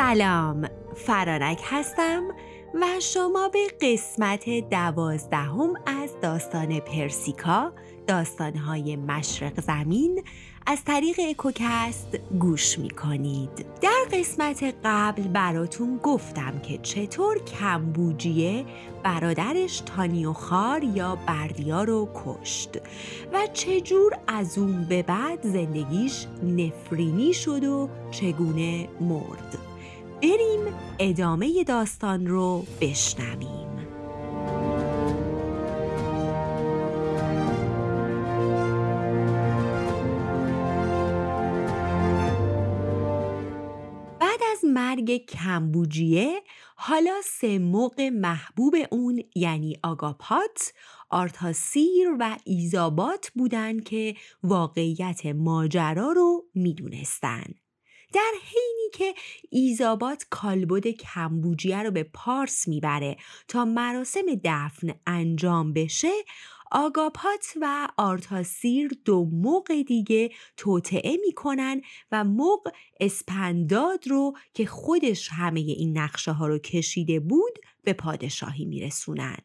سلام فرانک هستم و شما به قسمت دوازدهم از داستان پرسیکا داستانهای مشرق زمین از طریق اکوکست گوش می کنید. در قسمت قبل براتون گفتم که چطور کمبوجیه برادرش تانیوخار یا بردیا رو کشت و چجور از اون به بعد زندگیش نفرینی شد و چگونه مرد. بریم ادامه داستان رو بشنویم. مرگ کمبوجیه حالا سه موق محبوب اون یعنی آگاپات، آرتاسیر و ایزابات بودن که واقعیت ماجرا رو می‌دونستن. در حینی که ایزابات کالبد کمبوجیه رو به پارس می‌بره تا مراسم دفن انجام بشه آگاپات و آرتاسیر دو موق دیگه توطعه می‌کنن و موق اسپنداد رو که خودش همه این نقشه ها رو کشیده بود به پادشاهی میرسونن.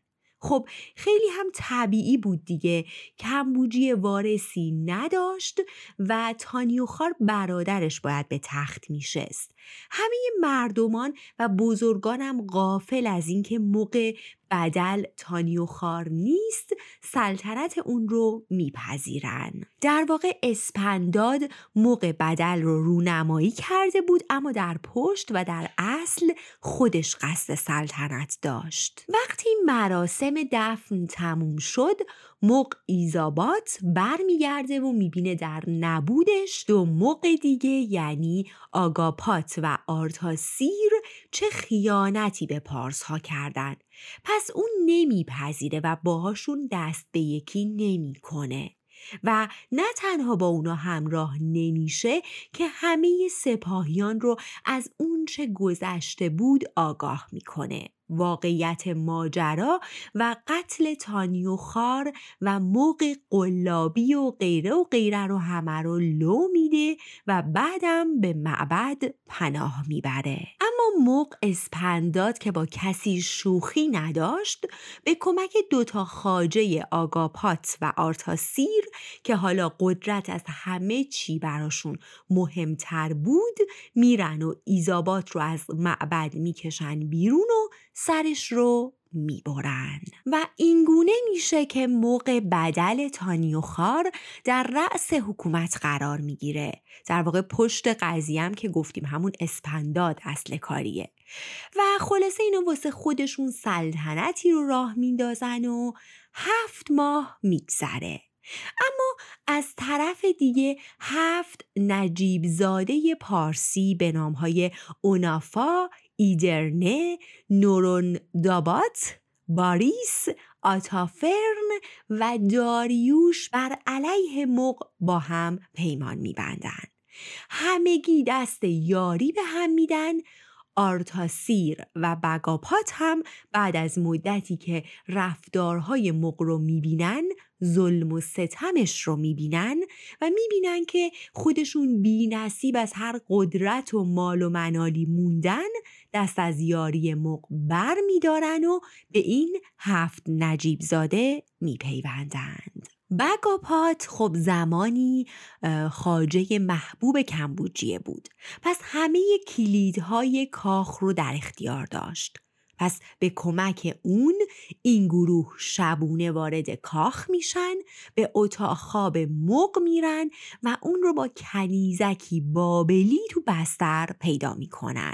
خب خیلی هم طبیعی بود دیگه. کمبوجی وارثی نداشت و تانیوخار برادرش باید به تخت میشست. همه مردمان و بزرگانم غافل از اینکه موقع بدل تانیوخار نیست سلطنت اون رو میپذیرن. در واقع اسپنداد موقع بدل رو رونمایی کرده بود اما در پشت و در اصل خودش قصد سلطنت داشت. وقتی مراسم دفن تموم شد موق ایزابات برمیگرده و می‌بینه در نبودش دو موق دیگه یعنی آگاپات و آرتاسیر چه خیانتی به پارس ها کردن پس اون نمیپذیره و باهاشون دست به یکی نمی‌کنه. و نه تنها با اونا همراه نمیشه که همه سپاهیان رو از اونچه گذشته بود آگاه می‌کنه واقعیت ماجرا و قتل تانیو خار و موق قلابی و غیره و غیره رو همه رو لو میده و بعدم به معبد پناه می‌بره. اما موق اسپنداد که با کسی شوخی نداشت به کمک دوتا خاجه آگاپات و آرتاسیر که حالا قدرت از همه چی براشون مهمتر بود میرن و ایزابات رو از معبد می‌کشن بیرون و سرش رو می‌برن و اینگونه میشه که موقع بدل تانیوخار در رأس حکومت قرار می‌گیره. در واقع پشت قضیم که گفتیم همون اسپنداد اصل کاریه. و خلاصه اینو واسه خودشون سلطنتی رو راه میندازن و هفت ماه میگذره. اما از طرف دیگه هفت نجیب زاده پارسی به نامهای اونافا، ایدرنه، نورون دابات، باریس، آتافرن و داریوش بر علیه مق با هم پیمان میبندند. همگی دست یاری به هم میدن آرتاسیر و بگاپات هم بعد از مدتی که رفتارهای مق رو می‌بینن ظلم و ستمش رو می‌بینن و می‌بینن که خودشون بی نصیب از هر قدرت و مال و منالی موندن دست از یاری مق بر میدارن و به این هفت نجیب زاده میپیوندند. بگاپات خب زمانی خاجه محبوب کمبوجیه بود پس همه کلیدهای کاخ رو در اختیار داشت پس به کمک اون این گروه شبونه وارد کاخ میشن به اتاق خواب مق میرن و اون رو با کنیزکی بابلی تو بستر پیدا می‌کنن.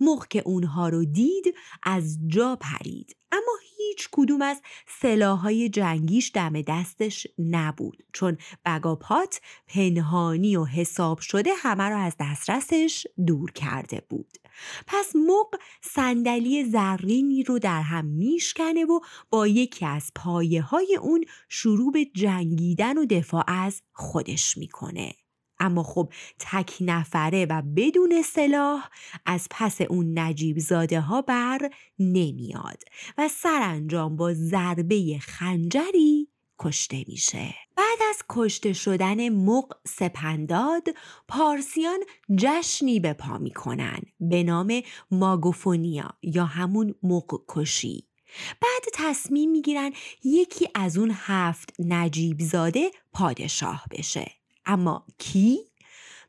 مخ که اونها رو دید از جا پرید اما هیچ کدوم از سلاحهای جنگیش دم دستش نبود چون بگاپات پنهانی و حساب شده همه رو از دسترسش دور کرده بود. پس مق صندلی زرینی رو در هم میشکنه و با یکی از پایه های اون شروع به جنگیدن و دفاع از خودش می‌کنه. اما خب تک نفره و بدون سلاح از پس اون نجیب زاده ها بر نمیاد و سرانجام با ضربه خنجری کشته میشه. بعد از کشته شدن مق سپنداد پارسیان جشنی به پا می‌کنن به نام ماگوفونیا یا همون مق کشی. بعد تصمیم می‌گیرن یکی از اون هفت نجیب زاده پادشاه بشه. اما کی؟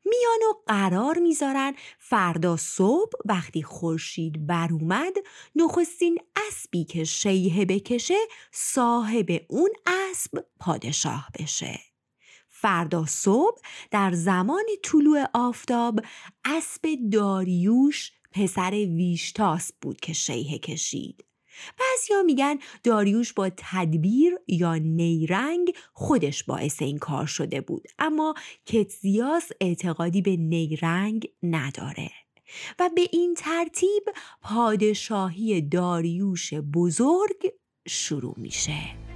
میان و قرار می‌ذارن. فردا صبح وقتی خورشید بر اومد نخستین اسبی که شیهه بکشه صاحب اون اسب پادشاه بشه. فردا صبح در زمان طلوع آفتاب اسب داریوش پسر ویشتاس بود که شیهه کشید. بعضیا میگن داریوش با تدبیر یا نیرنگ خودش باعث این کار شده بود اما کتزیاس اعتقادی به نیرنگ نداره. و به این ترتیب پادشاهی داریوش بزرگ شروع میشه.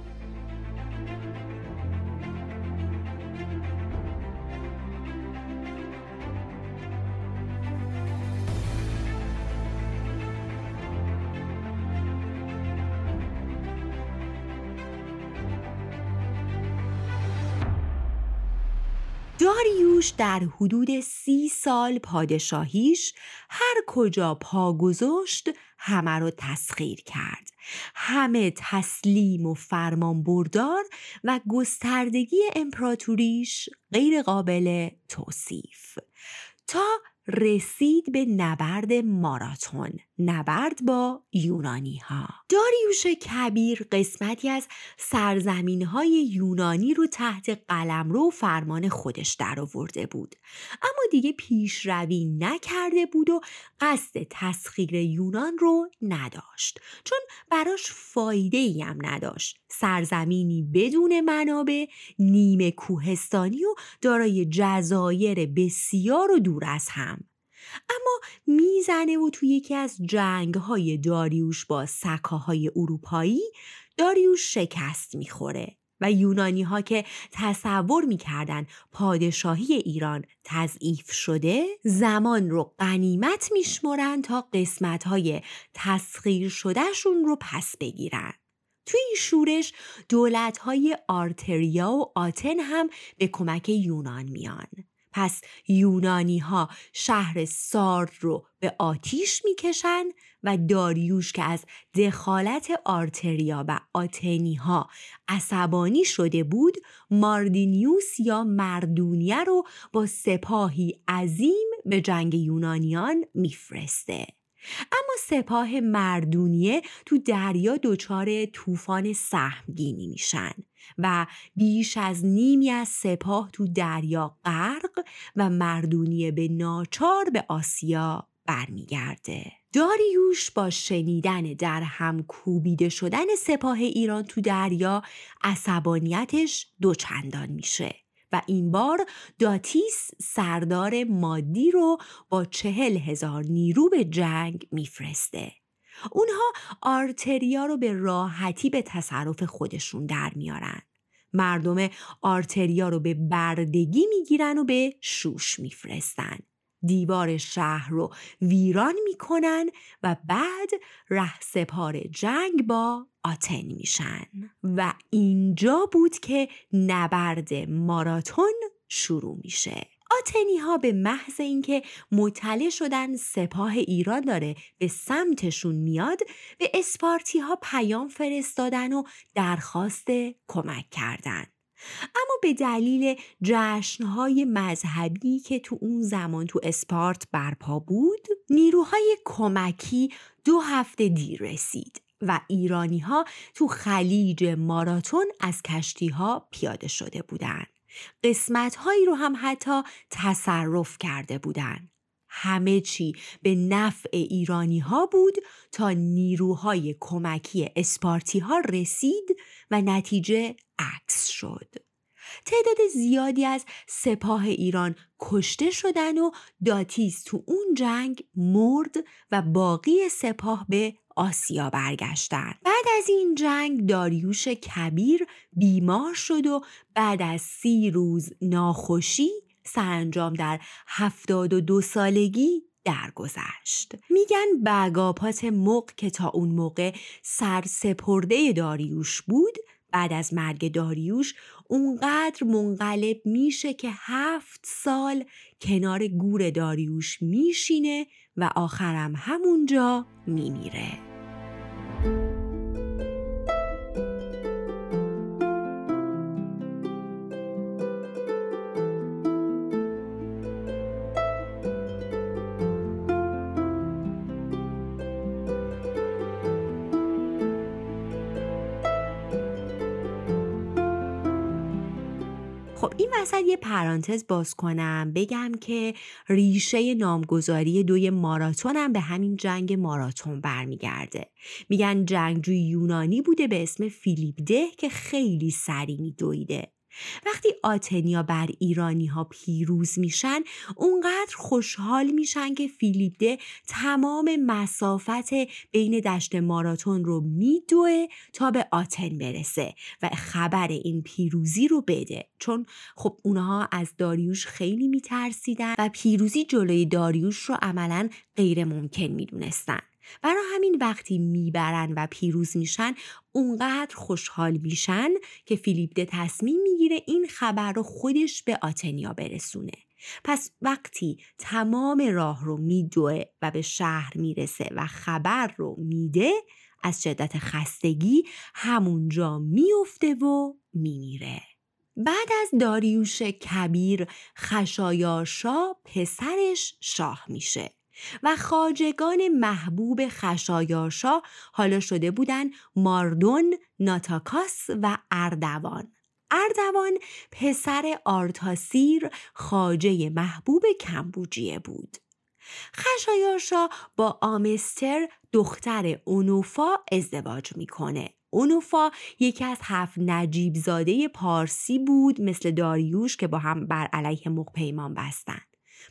داریوش در حدود سی سال پادشاهیش هر کجا پا گذاشت همه رو تسخیر کرد. همه تسلیم و فرمان بردار و گستردگی امپراتوریش غیر قابل توصیف. تا رسید به نبرد ماراتون نبرد با یونانی ها داریوش کبیر قسمتی از سرزمین های یونانی رو تحت قلم رو فرمان خودش درآورده بود. اما دیگه پیشروی نکرده بود و قصد تسخیر یونان رو نداشت. چون براش فایده ای هم نداشت. سرزمینی بدون منابع نیمه کوهستانی و دارای جزایر بسیار و دور از هم. اما می‌زنه و توی یکی از جنگ های داریوش با سکاهای اروپایی داریوش شکست می‌خوره و یونانی ها که تصور می‌کردن پادشاهی ایران تضعیف شده زمان رو قنیمت میشمرن تا قسمت های تسخیر شدهشون رو پس بگیرن. توی این شورش دولت های آرتریا و آتن هم به کمک یونان میان. پس یونانی ها شهر سارد رو به آتیش می‌کشن و داریوش که از دخالت آرتریا و آتنی ها عصبانی شده بود ماردینیوس یا مردونیه رو با سپاهی عظیم به جنگ یونانیان میفرسته. اما سپاه مردونیه تو دریا دچار طوفان سهمگینی میشن و بیش از نیمی از سپاه تو دریا غرق و مردونیه به ناچار به آسیا برمیگرده. داریوش با شنیدن در هم کوبیده شدن سپاه ایران تو دریا عصبانیتش دوچندان میشه. و این بار داتیس سردار مادی رو با چهل هزار نیرو به جنگ میفرسته. اونها آرتریا رو به راحتی به تصرف خودشون در میارن. مردم آرتریا رو به بردگی می‌گیرن و به شوش میفرستن. دیوار شهر رو ویران می‌کنن و بعد ره سپار جنگ با آتن میشن. و اینجا بود که نبرد ماراتون شروع میشه. آتنی ها به محض اینکه مطلع شدن سپاه ایران داره به سمتشون میاد به اسپارتی ها پیام فرستادن و درخواست کمک کردن. اما به دلیل جشنهای مذهبی که تو اون زمان تو اسپارت برپا بود نیروهای کمکی دو هفته دیر رسید و ایرانی ها تو خلیج ماراتون از کشتی ها پیاده شده بودند. قسمت هایی رو هم حتی تصرف کرده بودند. همه چی به نفع ایرانی ها بود تا نیروهای کمکی اسپارتی ها رسید و نتیجه عکس شد. تعداد زیادی از سپاه ایران کشته شدن و داتیس تو اون جنگ مرد و باقی سپاه به آسیا برگشتن بعد از این جنگ داریوش کبیر بیمار شد و بعد از سی روز ناخوشی سرانجام در هفتاد و دو سالگی درگذشت میگن بگاپات مق که تا اون موقع سرسپرده داریوش بود بعد از مرگ داریوش اونقدر منقلب میشه که هفت سال کنار گور داریوش میشینه و آخرم همونجا میمیره. وسط یه پرانتز باز کنم بگم که ریشه نامگذاری دوی ماراتون هم به همین جنگ ماراتون برمیگرده. میگن جنگجوی یونانی بوده به اسم فیلیپ ده که خیلی سری میدویده. وقتی آتنیا بر ایرانی ها پیروز میشن اونقدر خوشحال میشن که فیلیپده تمام مسافت بین دشت ماراتون رو میدوه تا به آتن برسه و خبر این پیروزی رو بده. چون خب اونها از داریوش خیلی میترسیدن و پیروزی جلوی داریوش رو عملا غیر ممکن می‌دونستن. برای همین وقتی می‌برن و پیروز میشن اونقدر خوشحال میشن که فیلیپ ده تصمیم می‌گیره این خبر رو خودش به آتنیا برسونه. پس وقتی تمام راه رو میدوه و به شهر می‌رسه و خبر رو میده از شدت خستگی همونجا میفته و میمیره. بعد از داریوش کبیر خشایارشا پسرش شاه میشه. و خاجگان محبوب خشایارشا حالا شده بودن ماردون، ناتاکاس و اردوان. اردوان پسر آرتاسیر خاجه محبوب کمبوجیه بود. خشایارشا با آمستر دختر اونوفا ازدواج می‌کنه. اونوفا یکی از هفت نجیب زاده پارسی بود مثل داریوش که با هم بر علیه مقپیمان بستن.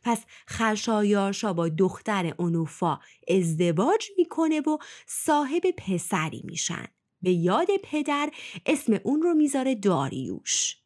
پس خشایارشا با دختر اونوفا ازدواج می‌کنه و صاحب پسری میشن. به یاد پدر اسم اون رو می‌ذاره داریوش.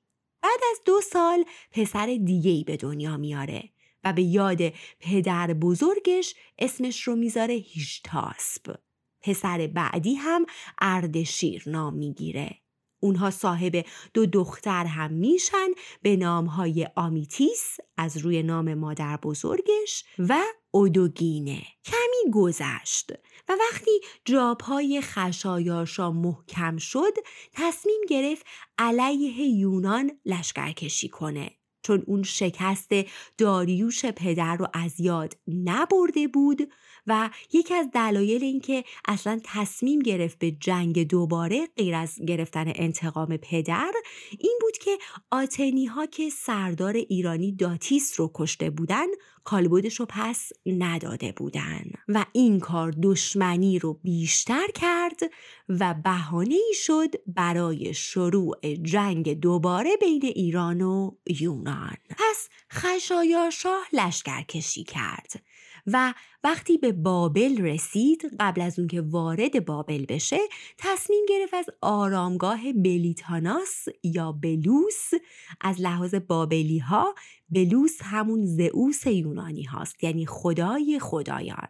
بعد از دو سال پسر دیگهی به دنیا میاره و به یاد پدر بزرگش اسمش رو می‌ذاره هیشتاسب پسر بعدی هم اردشیر نام می‌گیره. اونها صاحب دو دختر هم میشن به نامهای آمیتیس از روی نام مادر بزرگش و اودوگینه. کمی گذشت و وقتی جاپای خشایاشا محکم شد تصمیم گرفت علیه یونان لشکرکشی کنه. چون اون شکست داریوش پدر رو از یاد نبرده بود و یکی از دلایل اینکه اصلا تصمیم گرفت به جنگ دوباره غیر از گرفتن انتقام پدر این بود که آتنی ها که سردار ایرانی داتیس رو کشته بودن کالبدش رو پس نداده بودن. و این کار دشمنی رو بیشتر کرد و بهانه ای شد برای شروع جنگ دوباره بین ایران و یونان. پس خشایارشاه لشکر کشی کرد. و وقتی به بابل رسید قبل از اون که وارد بابل بشه تصمیم گرفت از آرامگاه بلیتاناس یا بلوس از لحاظ بابلی ها بلوس همون زئوس یونانی هاست یعنی خدای خدایان.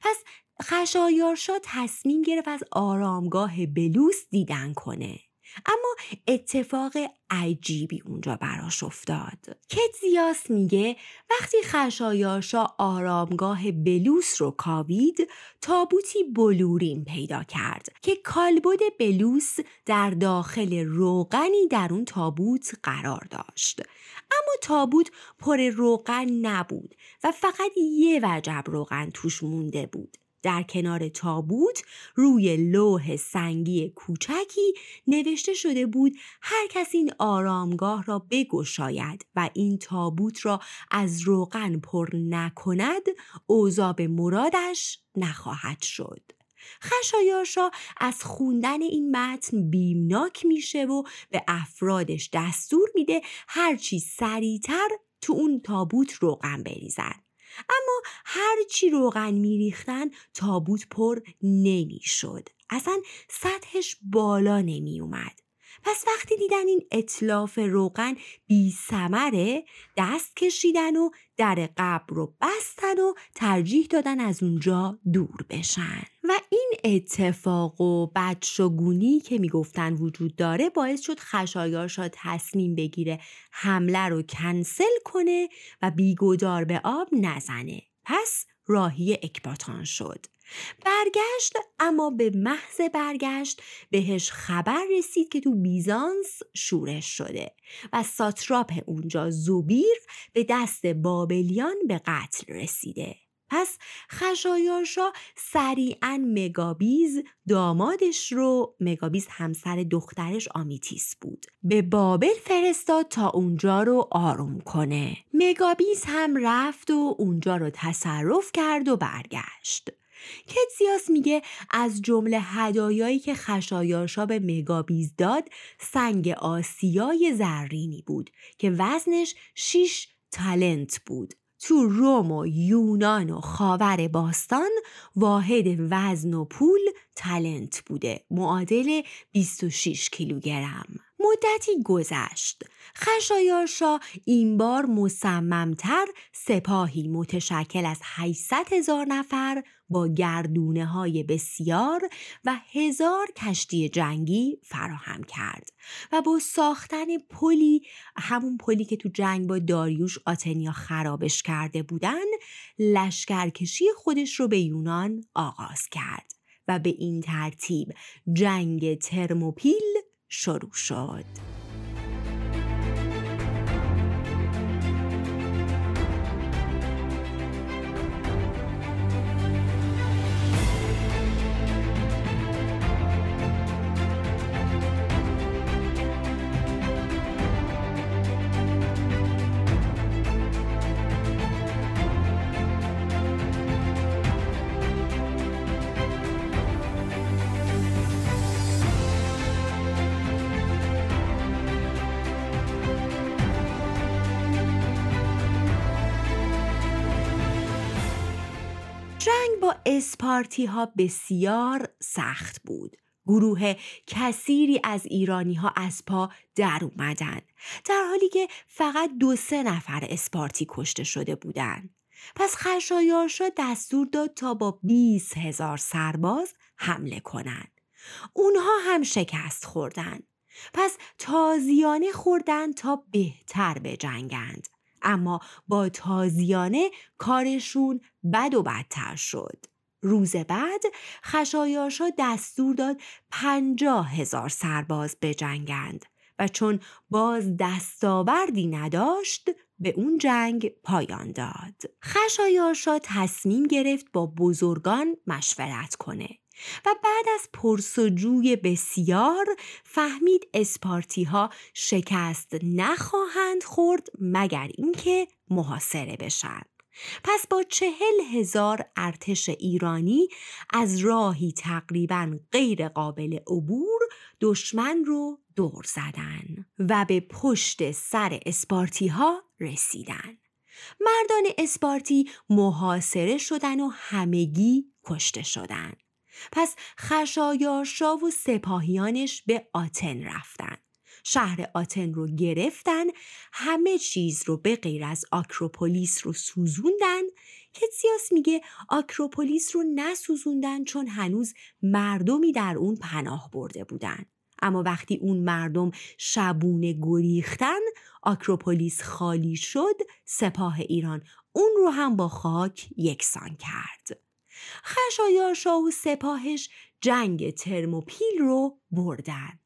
پس خشایارشا تصمیم گرفت از آرامگاه بلوس دیدن کنه. اما اتفاق عجیبی اونجا براش افتاد. کتزیاس میگه وقتی خشایارشا آرامگاه بلوس رو کاوید تابوتی بلورین پیدا کرد که کالبد بلوس در داخل روغنی در اون تابوت قرار داشت. اما تابوت پر روغن نبود و فقط یه وجب روغن توش مونده بود. در کنار تابوت روی لوح سنگی کوچکی نوشته شده بود هر کس این آرامگاه را بگشاید و این تابوت را از روغن پر نکند اوضاع به مرادش نخواهد شد. خشایارشا از خوندن این متن بیمناک میشه و به افرادش دستور میده هرچی سریعتر تو اون تابوت روغن بریزن اما هر چی روغن میریختن تابوت پر نمی‌شد. اصلا سطحش بالا نمی اومد پس وقتی دیدن این اطلاف روغن بی سمره دست کشیدن و در قبر رو بستن و ترجیح دادن از اونجا دور بشن. و این اتفاق و بدشگونی که می‌گفتن وجود داره باعث شد خشایارشا تصمیم بگیره حمله رو کنسل کنه و بی‌گدار به آب نزنه. پس راهی اکباتان شد. برگشت اما به محض برگشت بهش خبر رسید که تو بیزانس شورش شده و ساتراپ اونجا زوپیر به دست بابلیان به قتل رسیده. پس خشایارشا سریعا مگابیز دامادش رو مگابیز همسر دخترش آمیتیس بود. به بابل فرستاد تا اونجا رو آروم کنه. مگابیز هم رفت و اونجا رو تصرف کرد و برگشت. کتسیاس میگه از جمله هدایایی که خشایارشا به مگابیز داد سنگ آسیای زرینی بود که وزنش 6 تالنت بود. تو روم و یونان و خاور باستان واحد وزن و پول تلنت بوده. معادل 26 کیلوگرم. مدتی گذشت. خشایارشا این بار مصممتر سپاهی متشکل از 800 هزار نفر با گردونه های بسیار و هزار کشتی جنگی فراهم کرد و با ساختن پلی همون پلی که تو جنگ با داریوش آتنیا خرابش کرده بودن لشکرکشی خودش رو به یونان آغاز کرد و به این ترتیب جنگ ترموپیل شروع شد. اسپارتی ها بسیار سخت بود. گروه کثیری از ایرانی ها از پا در اومدن در حالی که فقط دو سه نفر اسپارتی کشته شده بودند. پس خشایارشا دستور داد تا با 20 هزار سرباز حمله کنند. اونها هم شکست خوردن. پس تازیانه خوردن تا بهتر بجنگند. اما با تازیانه کارشون بد و بدتر شد. روز بعد خشایارشا دستور داد پنجاه هزار سرباز بجنگند و چون باز دستاوردی نداشت به اون جنگ پایان داد. خشایارشا تصمیم گرفت با بزرگان مشورت کنه و بعد از پرسجوی بسیار فهمید اسپارتی ها شکست نخواهند خورد مگر اینکه محاصره بشن. پس با چهل هزار ارتش ایرانی از راهی تقریبا غیر قابل عبور دشمن رو دور زدن و به پشت سر اسپارتی ها رسیدن. مردان اسپارتی محاصره شدن و همگی کشته شدند. پس خشایارشا و سپاهیانش به آتن رفتن. شهر آتن رو گرفتن همه چیز رو به غیر از آکروپولیس رو سوزوندن. کتسیاس میگه آکروپولیس رو نسوزوندن چون هنوز مردمی در اون پناه برده بودن. اما وقتی اون مردم شبونه گریختن آکروپولیس خالی شد سپاه ایران اون رو هم با خاک یکسان کرد. خشایارشا و سپاهش جنگ ترموپیل رو بردن.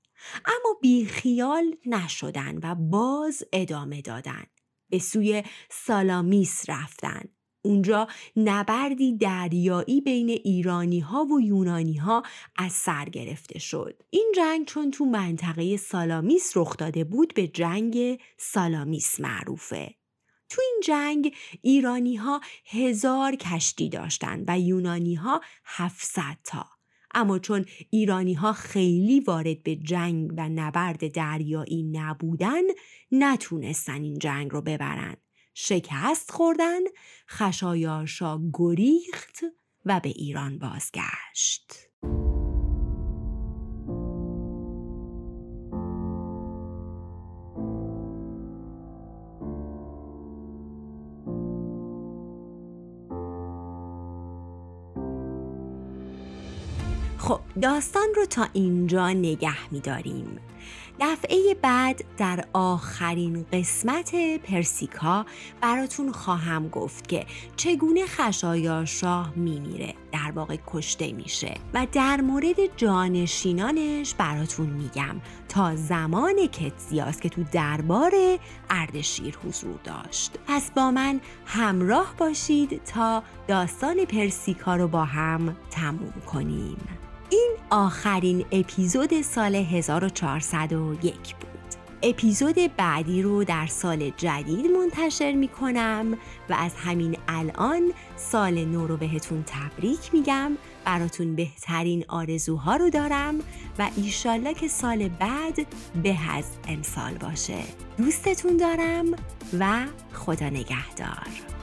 اما بیخیال نشدن و باز ادامه دادن به سوی سالامیس رفتن اونجا نبردی دریایی بین ایرانی ها و یونانی ها از سر گرفته شد. این جنگ چون تو منطقه سالامیس رخ داده بود به جنگ سالامیس معروفه. تو این جنگ ایرانی ها هزار کشتی داشتند و یونانی ها هفتصد تا. اما چون ایرانی ها خیلی وارد به جنگ و نبرد دریایی نبودن نتونستن این جنگ رو ببرن. شکست خوردن خشایارشا گریخت و به ایران بازگشت. خب داستان رو تا اینجا نگه میداریم. دفعه بعد در آخرین قسمت پرسیکا براتون خواهم گفت که چگونه خشایار شاه میمیره. در واقع کشته میشه. و در مورد جانشینانش براتون میگم. تا زمان کتزیاس که تو دربار اردشیر حضور داشت. پس با من همراه باشید تا داستان پرسیکا رو با هم تموم کنیم. این آخرین اپیزود سال 1401 بود. اپیزود بعدی رو در سال جدید منتشر می کنم و از همین الان سال نو رو بهتون تبریک میگم. براتون بهترین آرزوها رو دارم و ایشالله که سال بعد به از امسال باشه. دوستتون دارم و خدا نگهدار.